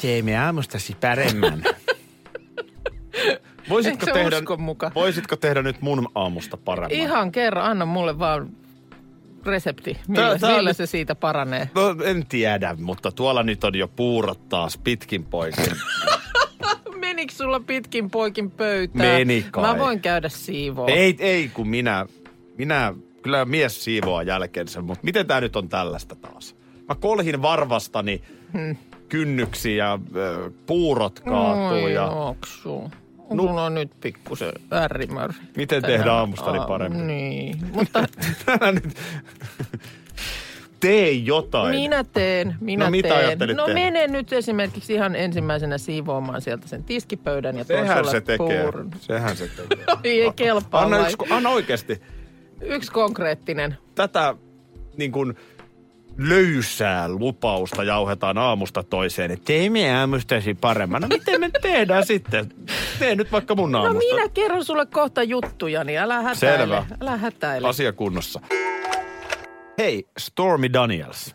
Teemme aamustasi paremman. Voisitko Eikö tehdä, uskon muka? voisitko tehdä nyt mun aamusta paremman? Ihan kerran, anna mulle vaan resepti, millä, Tää- tää millä se siitä paranee. No, en tiedä, mutta tuolla nyt on jo puurot taas pitkin poikin. Menikö sulla pitkin poikin pöytään? Meni kai. Mä voin käydä siivoon. ei, ei, kun minä, minä, kyllä mies siivoaa jälkeensä, mutta miten tämä nyt on tällaista taas? Mä kolhin varvastani Hmm. Kynnyksiä puurot kaatuu ja oksu. No. Sulla on nyt pikkusen ärrimör. Miten tehdä aamustani paremmin? Niin, mutta nyt tee jotain. minä teen, minä No, mitä teen. No mene nyt esimerkiksi ihan ensimmäisenä siivoamaan sieltä sen tiskipöydän ja tuon Sehän sulle se tekee. puurun. Sehän se tekee. Ei, ei kelpaa Anna, vai? yksi, anna oikeasti. Yksi konkreettinen. Tätä niin kuin löysää lupausta jauhetaan aamusta toiseen, että teemme aamustasi paremman. No miten me tehdään sitten? Tee nyt vaikka mun No aamusta. minä kerron sulle kohta juttuja, niin älä hätäile. Selvä. Älä hätäile. Asia kunnossa. Hei, Stormy Daniels.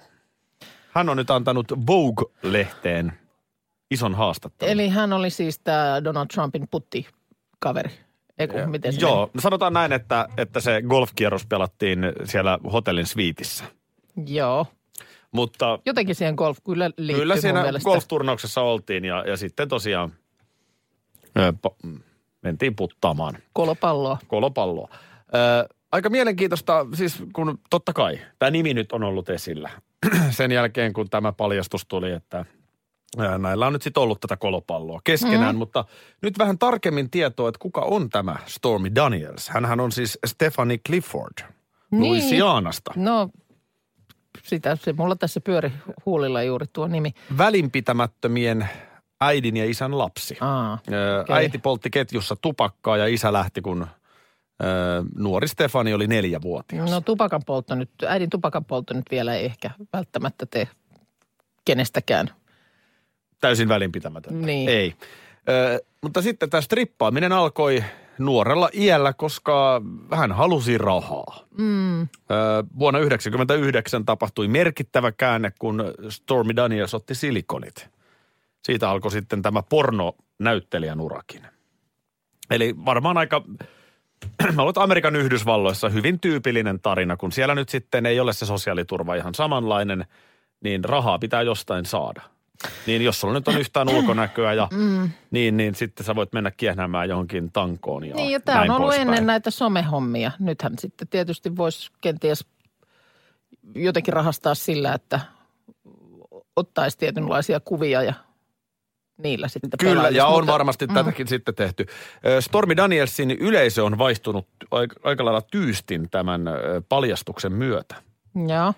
Hän on nyt antanut Vogue-lehteen ison haastattelun. Eli hän oli siis tämä Donald Trumpin puttikaveri. Eiku, miten se Joo, no sanotaan näin, että, että se golfkierros pelattiin siellä hotellin sviitissä. meni? Joo. Mutta Jotenkin siihen golf kyllä liittyy kyllä siinä golfturnauksessa oltiin ja, ja sitten tosiaan ö, po, mentiin puttaamaan Kolopalloa. kolopalloa. Ö, aika mielenkiintoista, siis kun totta kai tämä nimi nyt on ollut esillä sen jälkeen, kun tämä paljastus tuli, että näillä on nyt sitten ollut tätä kolopalloa keskenään, mm. mutta nyt vähän tarkemmin tietoa, että kuka on tämä Stormy Daniels. Hänhän on siis Stephanie Clifford Niin. Louisianasta. No, sitä se mulla tässä pyöri huulilla juuri tuo nimi. Välinpitämättömien äidin ja isän lapsi. Aa, okei. Äiti poltti ketjussa tupakkaa ja isä lähti, kun nuori Stefani oli neljävuotias. No tupakan poltto nyt, äidin tupakan poltto nyt vielä ei ehkä välttämättä tee kenestäkään. Täysin välinpitämätöntä. Niin. Ei. Ö, mutta sitten tämä strippaaminen alkoi nuorella iällä, koska hän halusi rahaa. Mm. Vuonna 1999 tapahtui merkittävä käänne, kun Stormy Daniels otti silikonit. Siitä alkoi sitten tämä pornonäyttelijän urakin. Eli varmaan aika, mä että Amerikan Yhdysvalloissa hyvin tyypillinen tarina, kun siellä nyt sitten ei ole se sosiaaliturva ihan samanlainen, niin rahaa pitää jostain saada. Niin jos sulla nyt on yhtään ulkonäköä ja Mm. niin, niin sitten sä voit mennä kiehnäämään johonkin tankoon ja Niin, ja tämä on ollut ennen näitä somehommia. Nythän sitten tietysti voisi kenties jotenkin rahastaa sillä, että ottaisi tietynlaisia kuvia ja niillä sitten Kyllä, pelailisi. ja on Mutta- varmasti mm. tätäkin sitten tehty. Ö, Stormy Danielsin yleisö on vaistunut aika, lailla tyystin tämän paljastuksen myötä. Joo.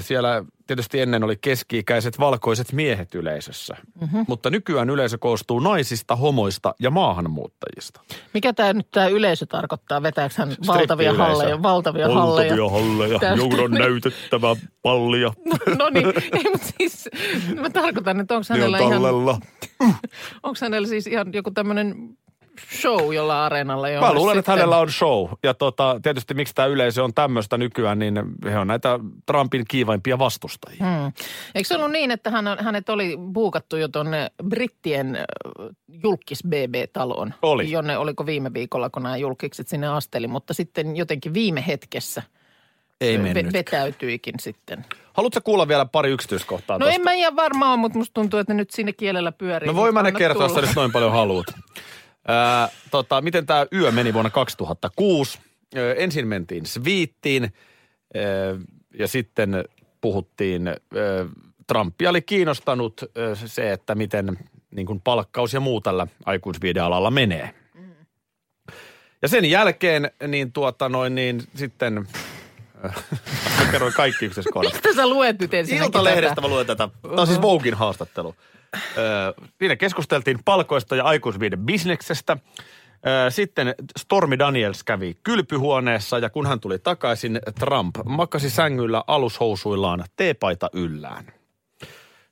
Siellä tietysti ennen oli keski-ikäiset valkoiset miehet yleisössä, Mhm. mm-hmm. mutta nykyään yleisö koostuu naisista, homoista ja maahanmuuttajista. Mikä tämä nyt tämä yleisö tarkoittaa? Vetääkö hän valtavia halleja? Valtavia halleja. halleja, Tästä- joudun näytettävä pallia. No niin, ei mutta siis mä tarkoitan, että onko Ne on hänellä ihan, onko hänellä siis ihan joku tämmöinen show jolla areenalla. Mä luulen, että sitten- hänellä on show. Ja tota, tietysti miksi tämä yleisö on tämmöistä nykyään, niin he on näitä Trumpin kiivaimpia vastustajia. Hmm. Eikö se ollut niin, että hän, hänet oli buukattu jo tuonne brittien julkis BB-taloon? Oli. Jonne oliko viime viikolla, kun nämä julkikset sinne asteli, mutta sitten jotenkin viime hetkessä Ei mennyt. vetäytyikin sitten. Haluatko kuulla vielä pari yksityiskohtaa No tosta? en mä ihan varmaan, mutta musta tuntuu, että nyt sinne kielellä pyörii. No voin mä ne kertoa, jos nyt noin paljon haluat. Ää, tota, miten tämä yö meni vuonna 2006? Ö, ensin mentiin Sviittiin ö, ja sitten puhuttiin, ö, Trumpia oli kiinnostanut ö, se, että miten niin kuin palkkaus ja muu tällä aikuisviidealalla menee. Ja sen jälkeen niin tuota noin niin sitten, kerroin kaikki yksityiskohdat. Mistä sä luet nyt ensinnäkin Iltalehdestä tätä? mä luen tätä. Tämä on siis Voguein haastattelu. Ö, Siinä keskusteltiin palkoista ja aikuisviiden bisneksestä. Ö, Sitten Stormy Daniels kävi kylpyhuoneessa ja kun hän tuli takaisin, Trump makasi sängyllä alushousuillaan teepaita yllään.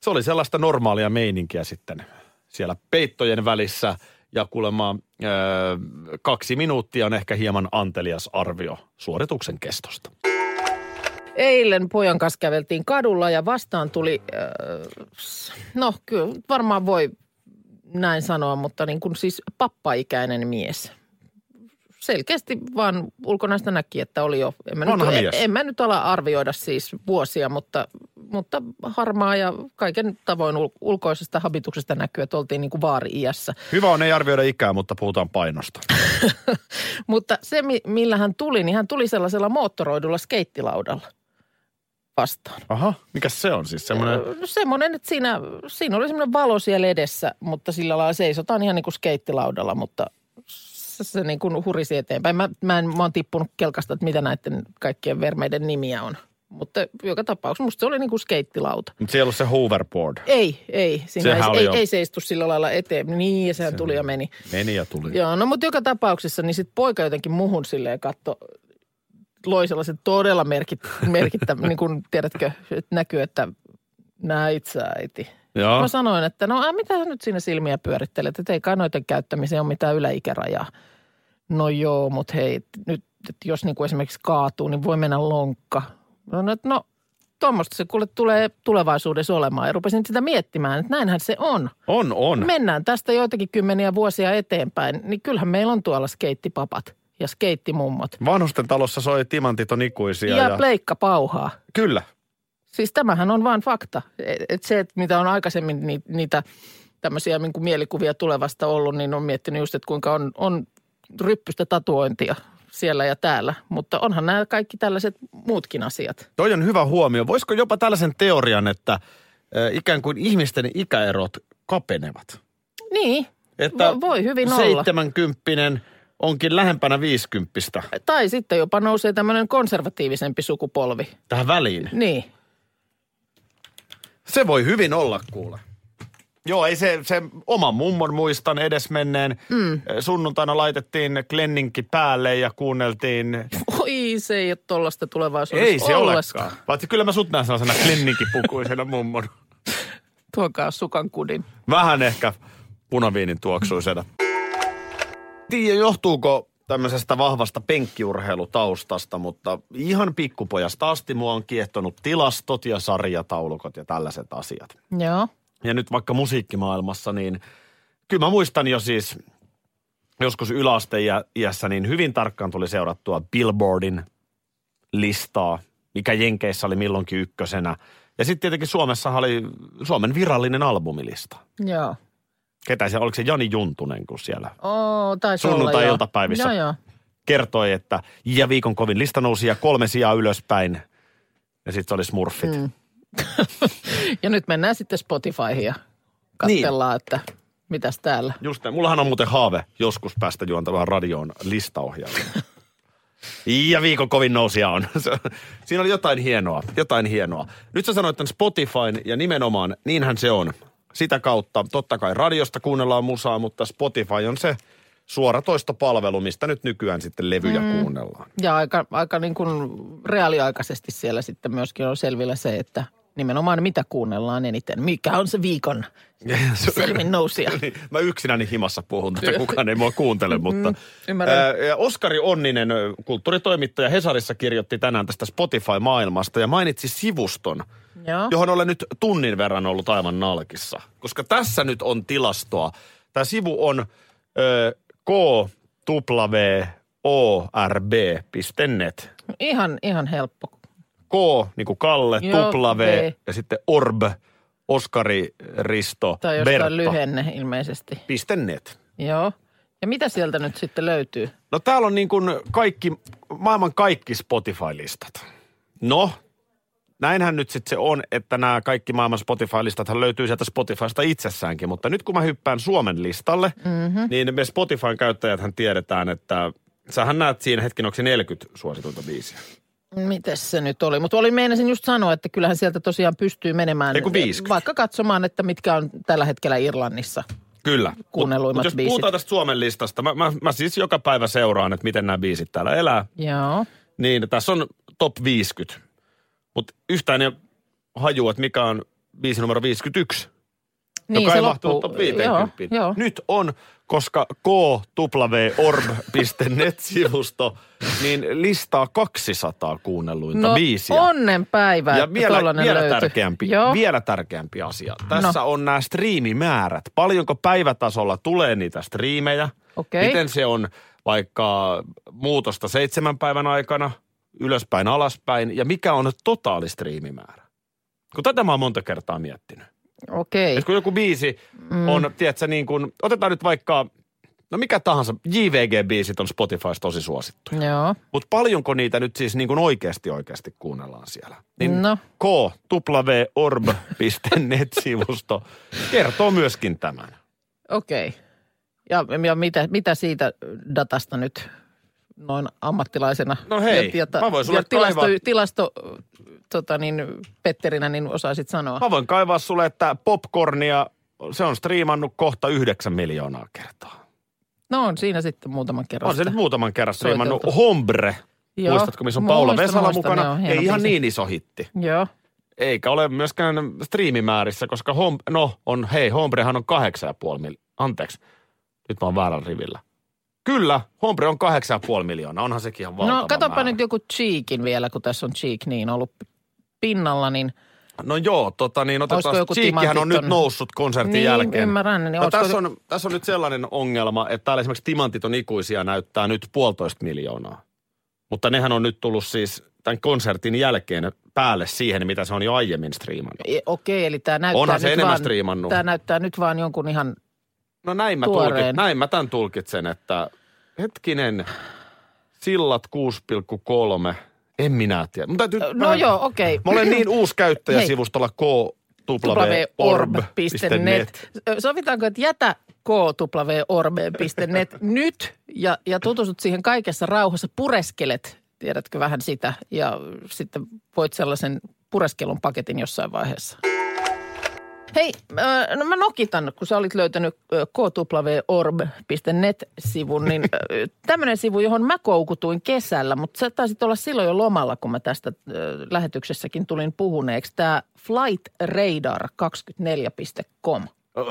Se oli sellaista normaalia meininkiä sitten siellä peittojen välissä ja kuulemma ö, kaksi minuuttia on ehkä hieman antelias arvio suorituksen kestosta. Eilen pojan kanssa käveltiin kadulla ja vastaan tuli, äh, no kyllä varmaan voi näin sanoa, mutta niin kuin siis pappaikäinen mies. Selkeästi vaan ulkonäöstä näki, että oli jo, en mä, nyt, Vanha en, mies. en mä nyt ala arvioida siis vuosia, mutta, mutta harmaa ja kaiken tavoin ul, ulkoisesta habituksesta näkyy, että oltiin niin kuin vaari-iässä. Hyvä on ei arvioida ikää, mutta puhutaan painosta. Mutta se, mi- millä hän tuli, niin hän tuli sellaisella moottoroidulla skeittilaudalla vastaan. Aha, mikä se on siis? Semmoinen, Semmoinen, että siinä, siinä oli semmoinen valo siellä edessä, mutta sillä lailla seisotaan ihan niin kuin skeittilaudalla, mutta se, se niin kuin hurisi eteenpäin. Mä, mä, en, mä oon tippunut kelkasta, että mitä näiden kaikkien vermeiden nimiä on. Mutta joka tapauksessa musta se oli niin kuin skeittilauta. mutta siellä on se hoverboard. Ei, ei. Siinä ei, oli ei, jo- ei seistu sillä lailla eteen. Niin, ja sehän tuli ja meni. Meni ja tuli. Joo, no mutta joka tapauksessa niin sitten poika jotenkin muhun silleen katto, loi sellaisen todella merkit, merkittävän, niin kuin tiedätkö, että näkyy, että näit sä äiti. Joo. Mä sanoin, että no ää, mitä sä nyt siinä silmiä pyörittelet, että ei kai noiden käyttämiseen ole mitään yläikärajaa. No joo, mutta hei, nyt että jos niin kuin esimerkiksi kaatuu, niin voi mennä lonkka. Sanoin, että no tuommoista se kuule tulee tulevaisuudessa olemaan. Ja rupesin sitä miettimään, että näinhän se on On, on. mennään tästä joitakin kymmeniä vuosia eteenpäin, niin kyllähän meillä on tuolla skeittipapat ja skeittimummot. Vanhusten talossa soi timantit on ikuisia. Ja, Ja, pleikka pauhaa. Kyllä. Siis tämähän on vain fakta. Et- se, että mitä on aikaisemmin ni, niitä tämmöisiä niin kuin mielikuvia tulevasta ollut, niin on miettinyt just, että kuinka on, on ryppystä tatuointia siellä ja täällä. Mutta onhan nämä kaikki tällaiset muutkin asiat. Toi on hyvä huomio. Voisiko jopa tällaisen teorian, että ikään kuin ihmisten ikäerot kapenevat? Niin, Että Vo- voi hyvin olla. seitsemänkymppinen onkin lähempänä viisikymppistä Tai sitten jopa nousee tämmöinen konservatiivisempi sukupolvi. tähän väliin. Niin. Se voi hyvin olla, kuule. Joo, ei se, se oma mummon muistan edesmenneen. Mm. Sunnuntaina laitettiin Glenninki päälle ja kuunneltiin. Oi, se ei ole tollasta tulevaisuudessa Ei se ollenkaan. olekaan. Paitsi kyllä mä sut näen sellaisena Glenninki-pukuisena mummon. Tuokaa sukan kudin. Vähän ehkä punaviinin tuoksuisena. Tiedä, johtuuko tämmöisestä vahvasta penkkiurheilutaustasta, mutta ihan pikkupojasta asti mua on kiehtonut tilastot ja sarjataulukot ja tällaiset asiat. Joo. Ja nyt vaikka musiikkimaailmassa, niin kyllä mä muistan jo siis joskus yläasteiässä, niin hyvin tarkkaan tuli seurattua Billboardin listaa, mikä Jenkeissä oli milloinkin ykkösenä. Ja sitten tietenkin Suomessa oli Suomen virallinen albumilista. Joo. Ketä se, oliko se Jani Juntunen, kun siellä Oo, taisi olla, joo. sunnuntai-iltapäivissä Joo, joo. kertoi, että ja viikon kovin lista nousi ja kolme sijaa ylöspäin. Ja sitten se oli Smurfit. Mm. Ja nyt mennään sitten Spotifyhin ja katsellaan, niin. että mitäs täällä. Just näin. Mullahan on muuten haave joskus päästä juontamaan radioon listaohjelma. ja viikon kovin nousia on. Siinä oli jotain hienoa, jotain hienoa. Nyt sä sanoit tämän Spotifyn ja nimenomaan niinhän se on. Sitä kautta totta kai radiosta kuunnellaan musaa, mutta Spotify on se suoratoistopalvelu, mistä nyt nykyään sitten levyjä mm. kuunnellaan. Ja aika, aika niin kuin reaaliaikaisesti siellä sitten myöskin on selvillä se, että nimenomaan mitä kuunnellaan eniten. Mikä on se viikon selvin nousija. Niin, Mä yksinäni himassa puhun, että kukaan ei mua kuuntele, mutta... ymmärrän. ää, Oskari Onninen, kulttuuritoimittaja Hesarissa kirjoitti tänään tästä Spotify-maailmasta ja mainitsi sivuston, Joo. johon olen nyt tunnin verran ollut aivan nalkissa. Koska tässä nyt on tilastoa. Tämä sivu on ö, kworb.net. Ihan, ihan helppo. K, niin kuin Kalle, Joo, tupla V V. ja sitten Orb, Oskari, Risto, Tai jostain Bertta. lyhenne ilmeisesti. Piste net. Joo. Ja mitä sieltä nyt sitten löytyy? No täällä on niin kuin kaikki, maailman kaikki Spotify-listat. No, näinhän nyt sitten se on, että nämä kaikki maailman Spotify-listathan löytyy sieltä Spotifysta itsessäänkin. Mutta nyt kun mä hyppään Suomen listalle, mm-hmm. niin me Spotifyn käyttäjäthän tiedetään, että sähän näet siinä hetken, onko se 40 suosituinta biisiä. Mites se nyt oli? Mutta oli meinasin just sanoa, että kyllähän sieltä tosiaan pystyy menemään. Ei kun 50. Vaikka katsomaan, että mitkä on tällä hetkellä Irlannissa. Kyllä. Kuunnelluimmat Mut, mut jos biisit. puhutaan tästä Suomen listasta, mä, mä, mä siis joka päivä seuraan, että miten nämä biisit täällä elää. Joo. Niin tässä on top 50. Mutta yhtään ei ole hajua, että mikä on biisi numero 51. Niin, joka se ei mahtunut loppuu. top 50. Joo, joo. Nyt on, koska kworb.net-sivusto niin listaa 200 kuunnelluinta No biisiä. onnenpäivä, Ja että vielä, vielä, löytyi. tärkeämpi, Joo. vielä tärkeämpi asia. Tässä on nämä striimimäärät. Paljonko päivätasolla tulee niitä striimejä? Okei. Miten se on vaikka muutosta seitsemän päivän aikana, ylöspäin, alaspäin, ja mikä on totaalistriimimäärä? Kun tätä mä oon monta kertaa miettinyt. Okei. Et kun joku biisi on, tiedätkö, niin kuin, otetaan nyt vaikka, no mikä tahansa, JVG-biisit on Spotifyssa tosi suosittuja. Joo. Mutta paljonko niitä nyt siis niin kuin oikeasti oikeasti kuunnellaan siellä? Niin No. k.orb.net-sivusto kertoo myöskin tämän. Okei. Ja, ja mitä, mitä siitä datasta nyt noin ammattilaisena No hei, ja, mä voin sulle ja tilasto, kaivaa- tilasto tota niin, Petterinä, niin osaisit sanoa. Mä voin kaivaa sulle, että popcornia, se on striimannut kohta yhdeksän miljoonaa kertaa. No on siinä sitten muutaman kerran. On se nyt muutaman kerran striimannut. Soiteltu. Hombre, Joo. muistatko missä on Paula Muistan, Vesala muistan, mukana? joo, Ei ihan niin iso hitti. Joo. Eikä ole myöskään striimimäärissä, koska hom, no on, hei, Hombrehan on kahdeksan ja puoli mil, anteeksi, nyt mä oon väärällä rivillä. Kyllä, Hombre on kahdeksan ja puoli miljoonaa, onhan sekin ihan valtava No katsopa määrä. nyt joku Cheekin vielä, kun tässä on Cheek niin ollut pinnalla, niin No joo, tota niin, otetaan, Cheekkihän on nyt noussut konsertin Niin, jälkeen. ymmärrän, niin no, tässä, on, tässä on nyt sellainen ongelma, että täällä esimerkiksi timantit on ikuisia näyttää nyt puolitoista miljoonaa. Mutta nehän on nyt tullut siis tämän konsertin jälkeen päälle siihen, mitä se on jo aiemmin striimannut. e, okei, eli tämä näyttää Onhan se nyt enemmän vaan, striimannut. Tämä näyttää nyt vaan jonkun ihan, No näin mä, tulkit, näin mä tämän tulkitsen, että hetkinen, sillat 6,3, en minä tiedä. Mun täytyy, no mä, joo, okei. Mä olen niin uusi käyttäjä sivustolla www.orb.net. Sovitaanko, että jätä kworb.net nyt ja, ja tutustut siihen kaikessa rauhassa, pureskelet, tiedätkö vähän sitä, ja sitten voit sellaisen pureskelun paketin jossain vaiheessa. Hei, äh, no mä nokitan, kun sä olit löytänyt äh, kworb.net-sivun, niin tämmöinen sivu, johon mä koukutuin kesällä, mutta sä taisit olla silloin jo lomalla, kun mä tästä äh, lähetyksessäkin tulin puhuneeksi. Tämä flightradar24.com.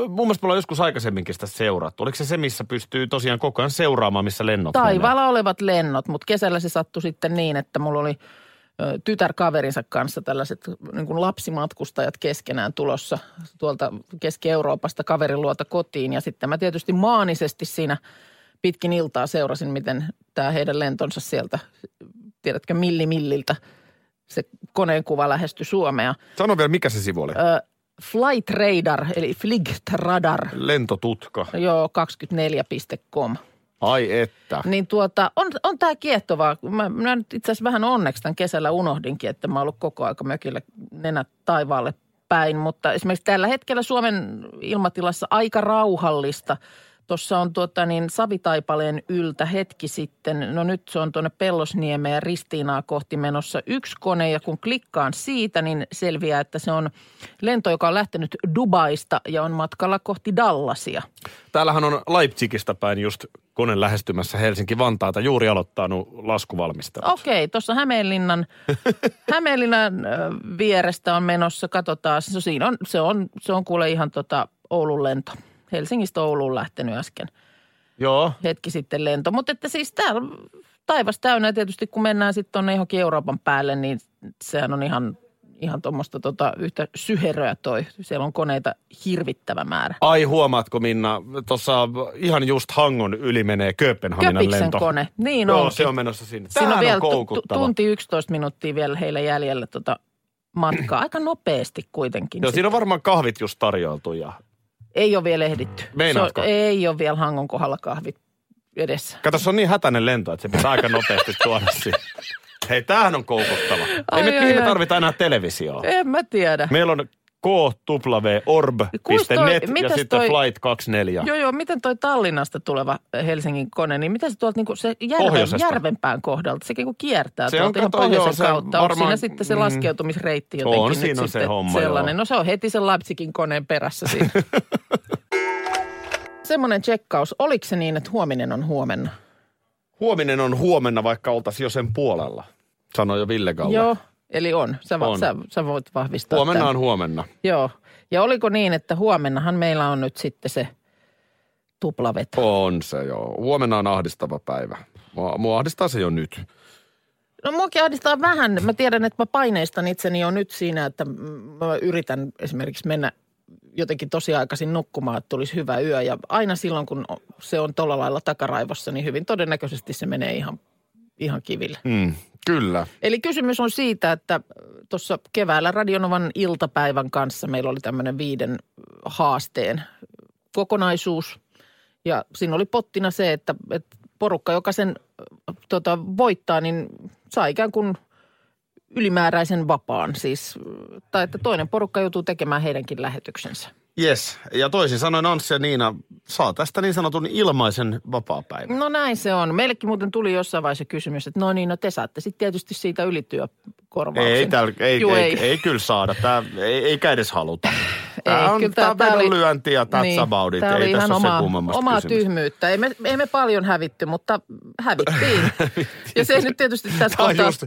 Mun mielestä me ollaan joskus aikaisemminkin sitä seurattu. Oliko se se, missä pystyy tosiaan koko ajan seuraamaan, missä lennot Taivaalla olevat lennot, mutta kesällä se sattui sitten niin, että mulla oli tytärkaverinsa kanssa tällaiset niin kuin lapsimatkustajat keskenään tulossa tuolta Keski-Euroopasta kaverin luota kotiin. Ja sitten mä tietysti maanisesti siinä pitkin iltaa seurasin, miten tämä heidän lentonsa sieltä, tiedätkö, millimilliltä se koneen kuva lähestyi Suomea. Sano vielä, mikä se sivu oli? Ö, Flight Radar, eli Fligtradar, Lentotutka. joo, 24.com. Ai että. Niin tuota, on, on tämä kiehtovaa. Mä, mä nyt itse asiassa vähän onneksi tämän kesällä unohdinkin, että mä oon ollut koko aika mökillä nenät taivaalle päin. Mutta esimerkiksi tällä hetkellä Suomen ilmatilassa aika rauhallista. Tuossa on tuota niin Savitaipaleen yltä hetki sitten, no nyt se on tuonne Pellosniemeen ja Ristiinaa kohti menossa yksi kone ja kun klikkaan siitä, niin selviää, että se on lento, joka on lähtenyt Dubaista ja on matkalla kohti Dallasia. Täällähän on Leipzigistä päin just kone lähestymässä Helsinki-Vantaata. Juuri aloittanut laskuvalmistelut. Okei, tuossa Hämeenlinnan, Hämeenlinnan vierestä on menossa, katsotaan. Se, siinä on, se, on, se on kuule ihan tota Oulun lento. Helsingistä Ouluun lähtenyt äsken Joo. hetki sitten lento. Mutta että siis täällä taivas täynnä tietysti kun mennään sitten tuonne johonkin Euroopan päälle, niin sehän on ihan, ihan tuommoista tota yhtä syheröä toi. Siellä on koneita hirvittävä määrä. Ai huomaatko Minna, tuossa ihan just Hangon yli menee Kööpenhaminan Köpiksen lento. kone, niin Joo, onkin. se on menossa sinne. Siinä on vielä on tunti 11 minuuttia vielä heillä jäljellä tota matkaa. Aika nopeasti kuitenkin. Joo, siinä on varmaan kahvit just tarjoltu ja... Ei ole vielä ehditty. Meinaatko? Se on, ei ole vielä Hangon kohdalla kahvit edessä. Kato, se on niin hätäinen lento, että se pitää aika nopeasti tuoda siihen. Hei, tämähän on koukuttava. Ai, Ei me, ai, me ai. tarvitaan enää televisioa. En mä tiedä. Meillä on k.orb.net ja sitten toi- Flight 24. Joo, joo. Miten toi Tallinnasta tuleva Helsingin kone, niin miten se tuolta niinku se järven, järvenpään kohdalta, se niinku kiertää Se tuolta ihan kato, joo, pohjoisen se kautta. Onko varmaan- siinä sitten se mm. laskeutumisreitti jotenkin On, nyt siinä on se homma, sellainen? joo. No se on heti sen Leipzigin koneen perässä siinä. Semmoinen tsekkaus. Oliko se niin, että huominen on huomenna? Huominen on huomenna, vaikka oltaisiin jo sen puolella, sanoi jo Ville Galle. Joo, eli on. Sä, va- On. Sä, sä voit vahvistaa Huomenna tämän. on huomenna. Joo. Ja oliko niin, että huomennahan meillä on nyt sitten se tuplaveto? On se joo. Huomenna on ahdistava päivä. Mua, mua ahdistaa se jo nyt. No muakin ahdistaa vähän. Mä tiedän, että mä paineistan itseni jo nyt siinä, että mä yritän esimerkiksi mennä jotenkin tosi aikaisin nukkumaan, että tulisi hyvä yö. Ja aina silloin, kun se on tuolla lailla takaraivossa, niin hyvin todennäköisesti se menee ihan, ihan kiville. Mm, kyllä. Eli kysymys on siitä, että tuossa keväällä Radionovan iltapäivän kanssa meillä oli tämmöinen viiden haasteen kokonaisuus. Ja siinä oli pottina se, että, että porukka, joka sen äh, tota, voittaa, niin saa ikään kuin ylimääräisen vapaan. Siis, äh, tai että toinen porukka joutuu tekemään heidänkin lähetyksensä. Yes. Ja toisin sanoen Anssi ja Niina saa tästä niin sanotun ilmaisen vapaapäivän. No näin se on. Meillekin muuten tuli jossain vaiheessa kysymys, että no niin, no te saatte sitten tietysti siitä ylityökorvauksen. Ei, täällä, ei, Juu, ei, ei, ei, kyllä saada. Tää, ei, eikä edes haluta. Tää on, kyllä tää oli- lyönti ja that's niin, about it. tää Ei tässä ihan sen omaa, kysymys. tyhmyyttä. Ei me, ei me paljon hävitty, mutta hävittiin. ja se nyt tietysti tässä Tämä kohtaa... just,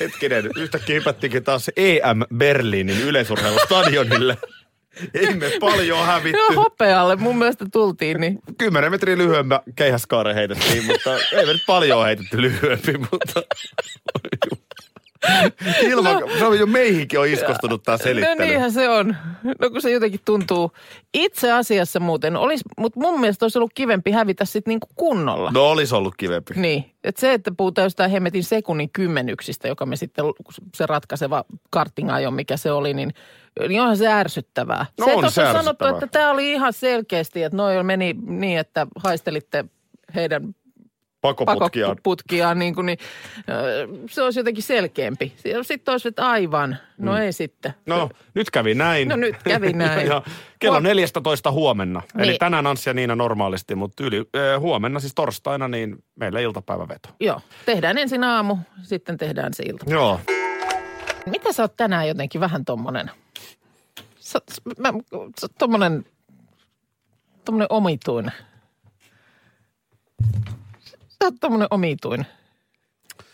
hetkinen, yhtäkkiä hypättiinkin taas EM Berliinin yleisurheilustadionille. Ei me paljon hävitty. Joo, hopealle mun mielestä tultiin, niin 10 metriä lyhyemmä keihäskaare heitettiin, mutta ei me nyt paljon heitetty lyhyempi, mutta... Ilman, se on jo meihinkin on iskostunut tämä no selittely. niinhän se on. No kun se jotenkin tuntuu. Itse asiassa muuten olisi, mutta mun mielestä olisi ollut kivempi hävitä sitten niinku kunnolla. No olisi ollut kivempi. Niin, että se, että puhutaan jostain hemmetin sekunnin kymmenyksistä, joka me sitten, se ratkaiseva kartingajo, mikä se oli, niin, niin onhan se ärsyttävää. No se, on se sanottu, että tämä oli ihan selkeästi, että noin meni niin, että haistelitte heidän Pakoputkia. pakoputkiaan, niin, kuin, niin se olisi jotenkin selkeämpi. Sitten olisi, että aivan, no Mm. ei sitten. No, nyt kävi näin. No nyt kävi näin. ja kello Huom- 14 huomenna. Eli Niin. tänään Anssi ja Niina normaalisti, mutta yli, äh, huomenna siis torstaina niin meillä iltapäiväveto. Joo, tehdään ensin aamu, sitten tehdään se ilta. Joo. Mitä sä oot tänään jotenkin vähän tommonen, sä, mä, sä tommonen, tommonen omituinen. Sä oot tommonen omituinen.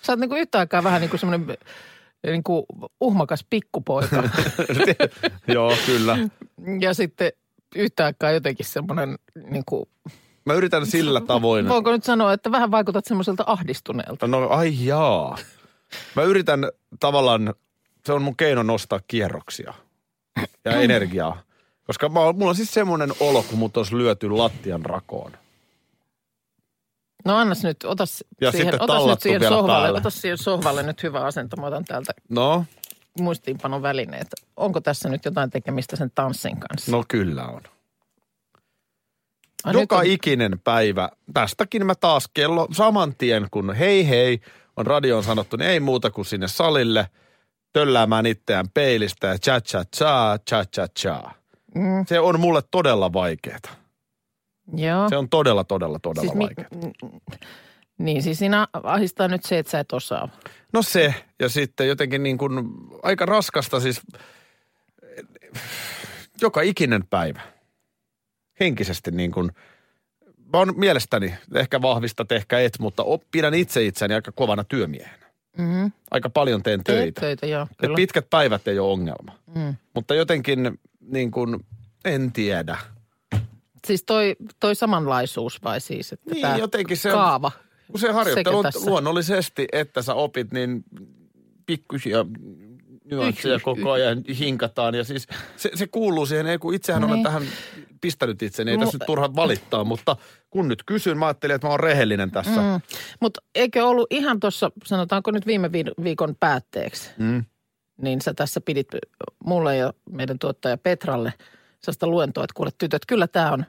Sä oot niinku yhtä aikaa vähän niinku semmonen niinku uhmakas pikkupoika. Joo, kyllä. ja sitten yhtä aikaa jotenkin semmoinen niinku, Mä yritän sillä tavoin. voinko nyt sanoa, että vähän vaikutat semmoiselta ahdistuneelta. No ai jaa. Mä yritän tavallaan, se on mun keino nostaa kierroksia ja energiaa. Koska mä, mulla on siis semmoinen olo, kun mut olisi lyöty lattian rakoon. No annas nyt, ota, Ja siihen, otas nyt siihen sohvalle, päälle. ota siihen sohvalle nyt hyvä asento. Mä otan täältä No, muistiinpanon välineet. Onko tässä nyt jotain tekemistä sen tanssin kanssa? no kyllä on. Ai, nyt Joka on- ikinen päivä, tästäkin mä taas kello saman tien, kun hei hei on radioon sanottu, niin ei muuta kuin sinne salille tölläämään itseään peilistä ja cha cha cha, cha cha cha. Mm, Se on mulle todella vaikeaa. Joo. Se on todella, todella, todella siis mi- vaikeaa. mm, niin, siis siinä ahistaa nyt se, että sä et osaa. No se, ja sitten jotenkin niin kuin aika raskasta siis joka ikinen päivä. Henkisesti niin kuin, mä oon mielestäni, ehkä vahvistat, ehkä et, mutta pidän itse itseäni aika kovana työmiehenä. Mm-hmm. Aika paljon teen Teet töitä. töitä, joo. Et Kyllä. pitkät päivät ei ole ongelma. Mm. Mutta jotenkin niin kuin, en tiedä. Siis toi, toi samanlaisuus vai siis, että Niin, jotenkin se on- kaava. Kun se harjoittelu on luonnollisesti, että sä opit, niin pikkusia nyansseja koko ajan hinkataan. Ja siis se, se kuuluu siihen, ei kun itsehän olen Niin. tähän pistänyt itseni, ei Mu- tässä nyt turha valittaa, mutta kun nyt kysyn, mä ajattelin, että mä oon rehellinen tässä. Mm. Mutta eikö ollut ihan tuossa, sanotaanko nyt viime vi- viikon päätteeksi, Mm. niin sä tässä pidit mulle ja meidän tuottaja Petralle sellaista luentoa, että kuule tytöt, kyllä tämä on,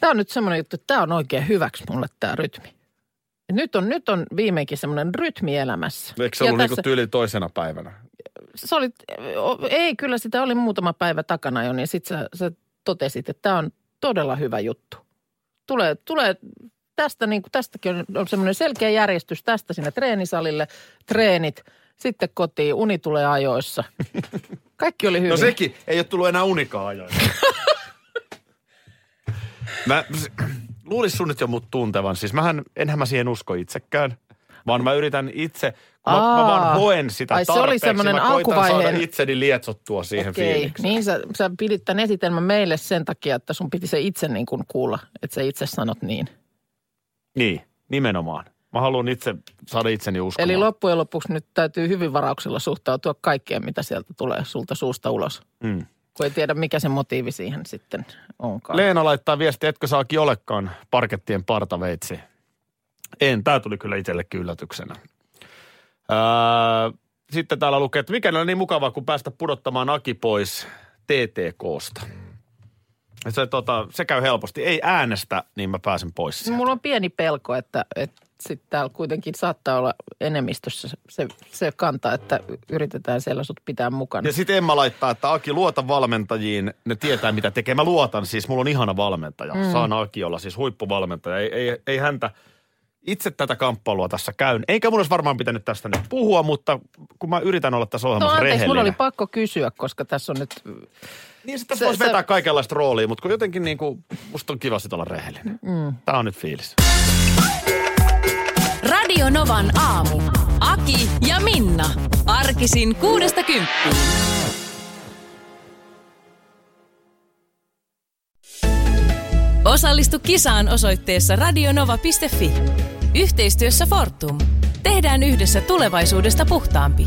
tämä on nyt semmoinen juttu, että tämä on oikein hyväksi mulle tämä rytmi. Et nyt on, nyt on viimeinkin semmoinen rytmi elämässä. Eikö se ollut niinku tässä- tyyli toisena päivänä? se oli, ei kyllä sitä oli muutama päivä takana jo, niin sitten sä, sä totesit, että tämä on todella hyvä juttu. Tulee, tulee tästä niin kuin, tästäkin on, on semmoinen selkeä järjestys tästä sinne treenisalille, treenit, sitten kotiin, uni tulee ajoissa. Kaikki oli hyvin. No sekin, ei ole tullut enää unikaan ajoissa. mä luulis sun nyt jo mut tuntevan. Siis mähän, enhän mä siihen usko itsekään. Vaan mä yritän itse, mä, mä vaan hoen sitä Ai, se oli tarpeeksi. semmoinen alkuvaiheen- saada itseni lietsottua siihen Okei, fiilikseen. niin sä, sä pidit tämän esitelmän meille sen takia, että sun piti se itse niin kuin kuulla, että sä itse sanot niin. Niin, nimenomaan. Mä haluan itse saada itseni uskomaan. Eli loppujen lopuksi nyt täytyy hyvin varauksella suhtautua kaikkeen, mitä sieltä tulee sulta suusta ulos. Mm. Kun ei tiedä, mikä se motiivi siihen sitten onkaan. Leena laittaa viestiä, etkö saakin olekaan parkettien partaveitsi. En, tää tuli kyllä itsellekin yllätyksenä. Öö, sitten täällä lukee, että mikä on niin mukavaa, kun päästä pudottamaan Aki pois TTKsta. Se, tota, se käy helposti. Ei äänestä, niin mä pääsen pois sieltä. Mulla on pieni pelko, että, että sitten täällä kuitenkin saattaa olla enemmistössä se, se kanta, että yritetään siellä sut pitää mukana. Ja sitten Emma laittaa, että Aki luota valmentajiin, ne tietää mitä tekee. Mä luotan siis, mulla on ihana valmentaja. Mm. Saan Aki olla siis huippuvalmentaja. Ei, ei, ei häntä, itse tätä kamppailua tässä käyn. Eikä mun olisi varmaan pitänyt tästä nyt puhua, mutta kun mä yritän olla tässä No ohjelmassa anteeksi, rehellinen. mulla oli pakko kysyä, koska tässä on nyt... Niin sitten Se- voisi se- vetää kaikenlaista roolia, mutta kun jotenkin niin kuin, musta on kiva sit olla rehellinen. Mm. Tää on nyt fiilis. Radio Novan aamu. Aki ja Minna. Arkisin kuudesta kymppiin. Osallistu kisaan osoitteessa radionova.fi. Yhteistyössä Fortum. Tehdään yhdessä tulevaisuudesta puhtaampi.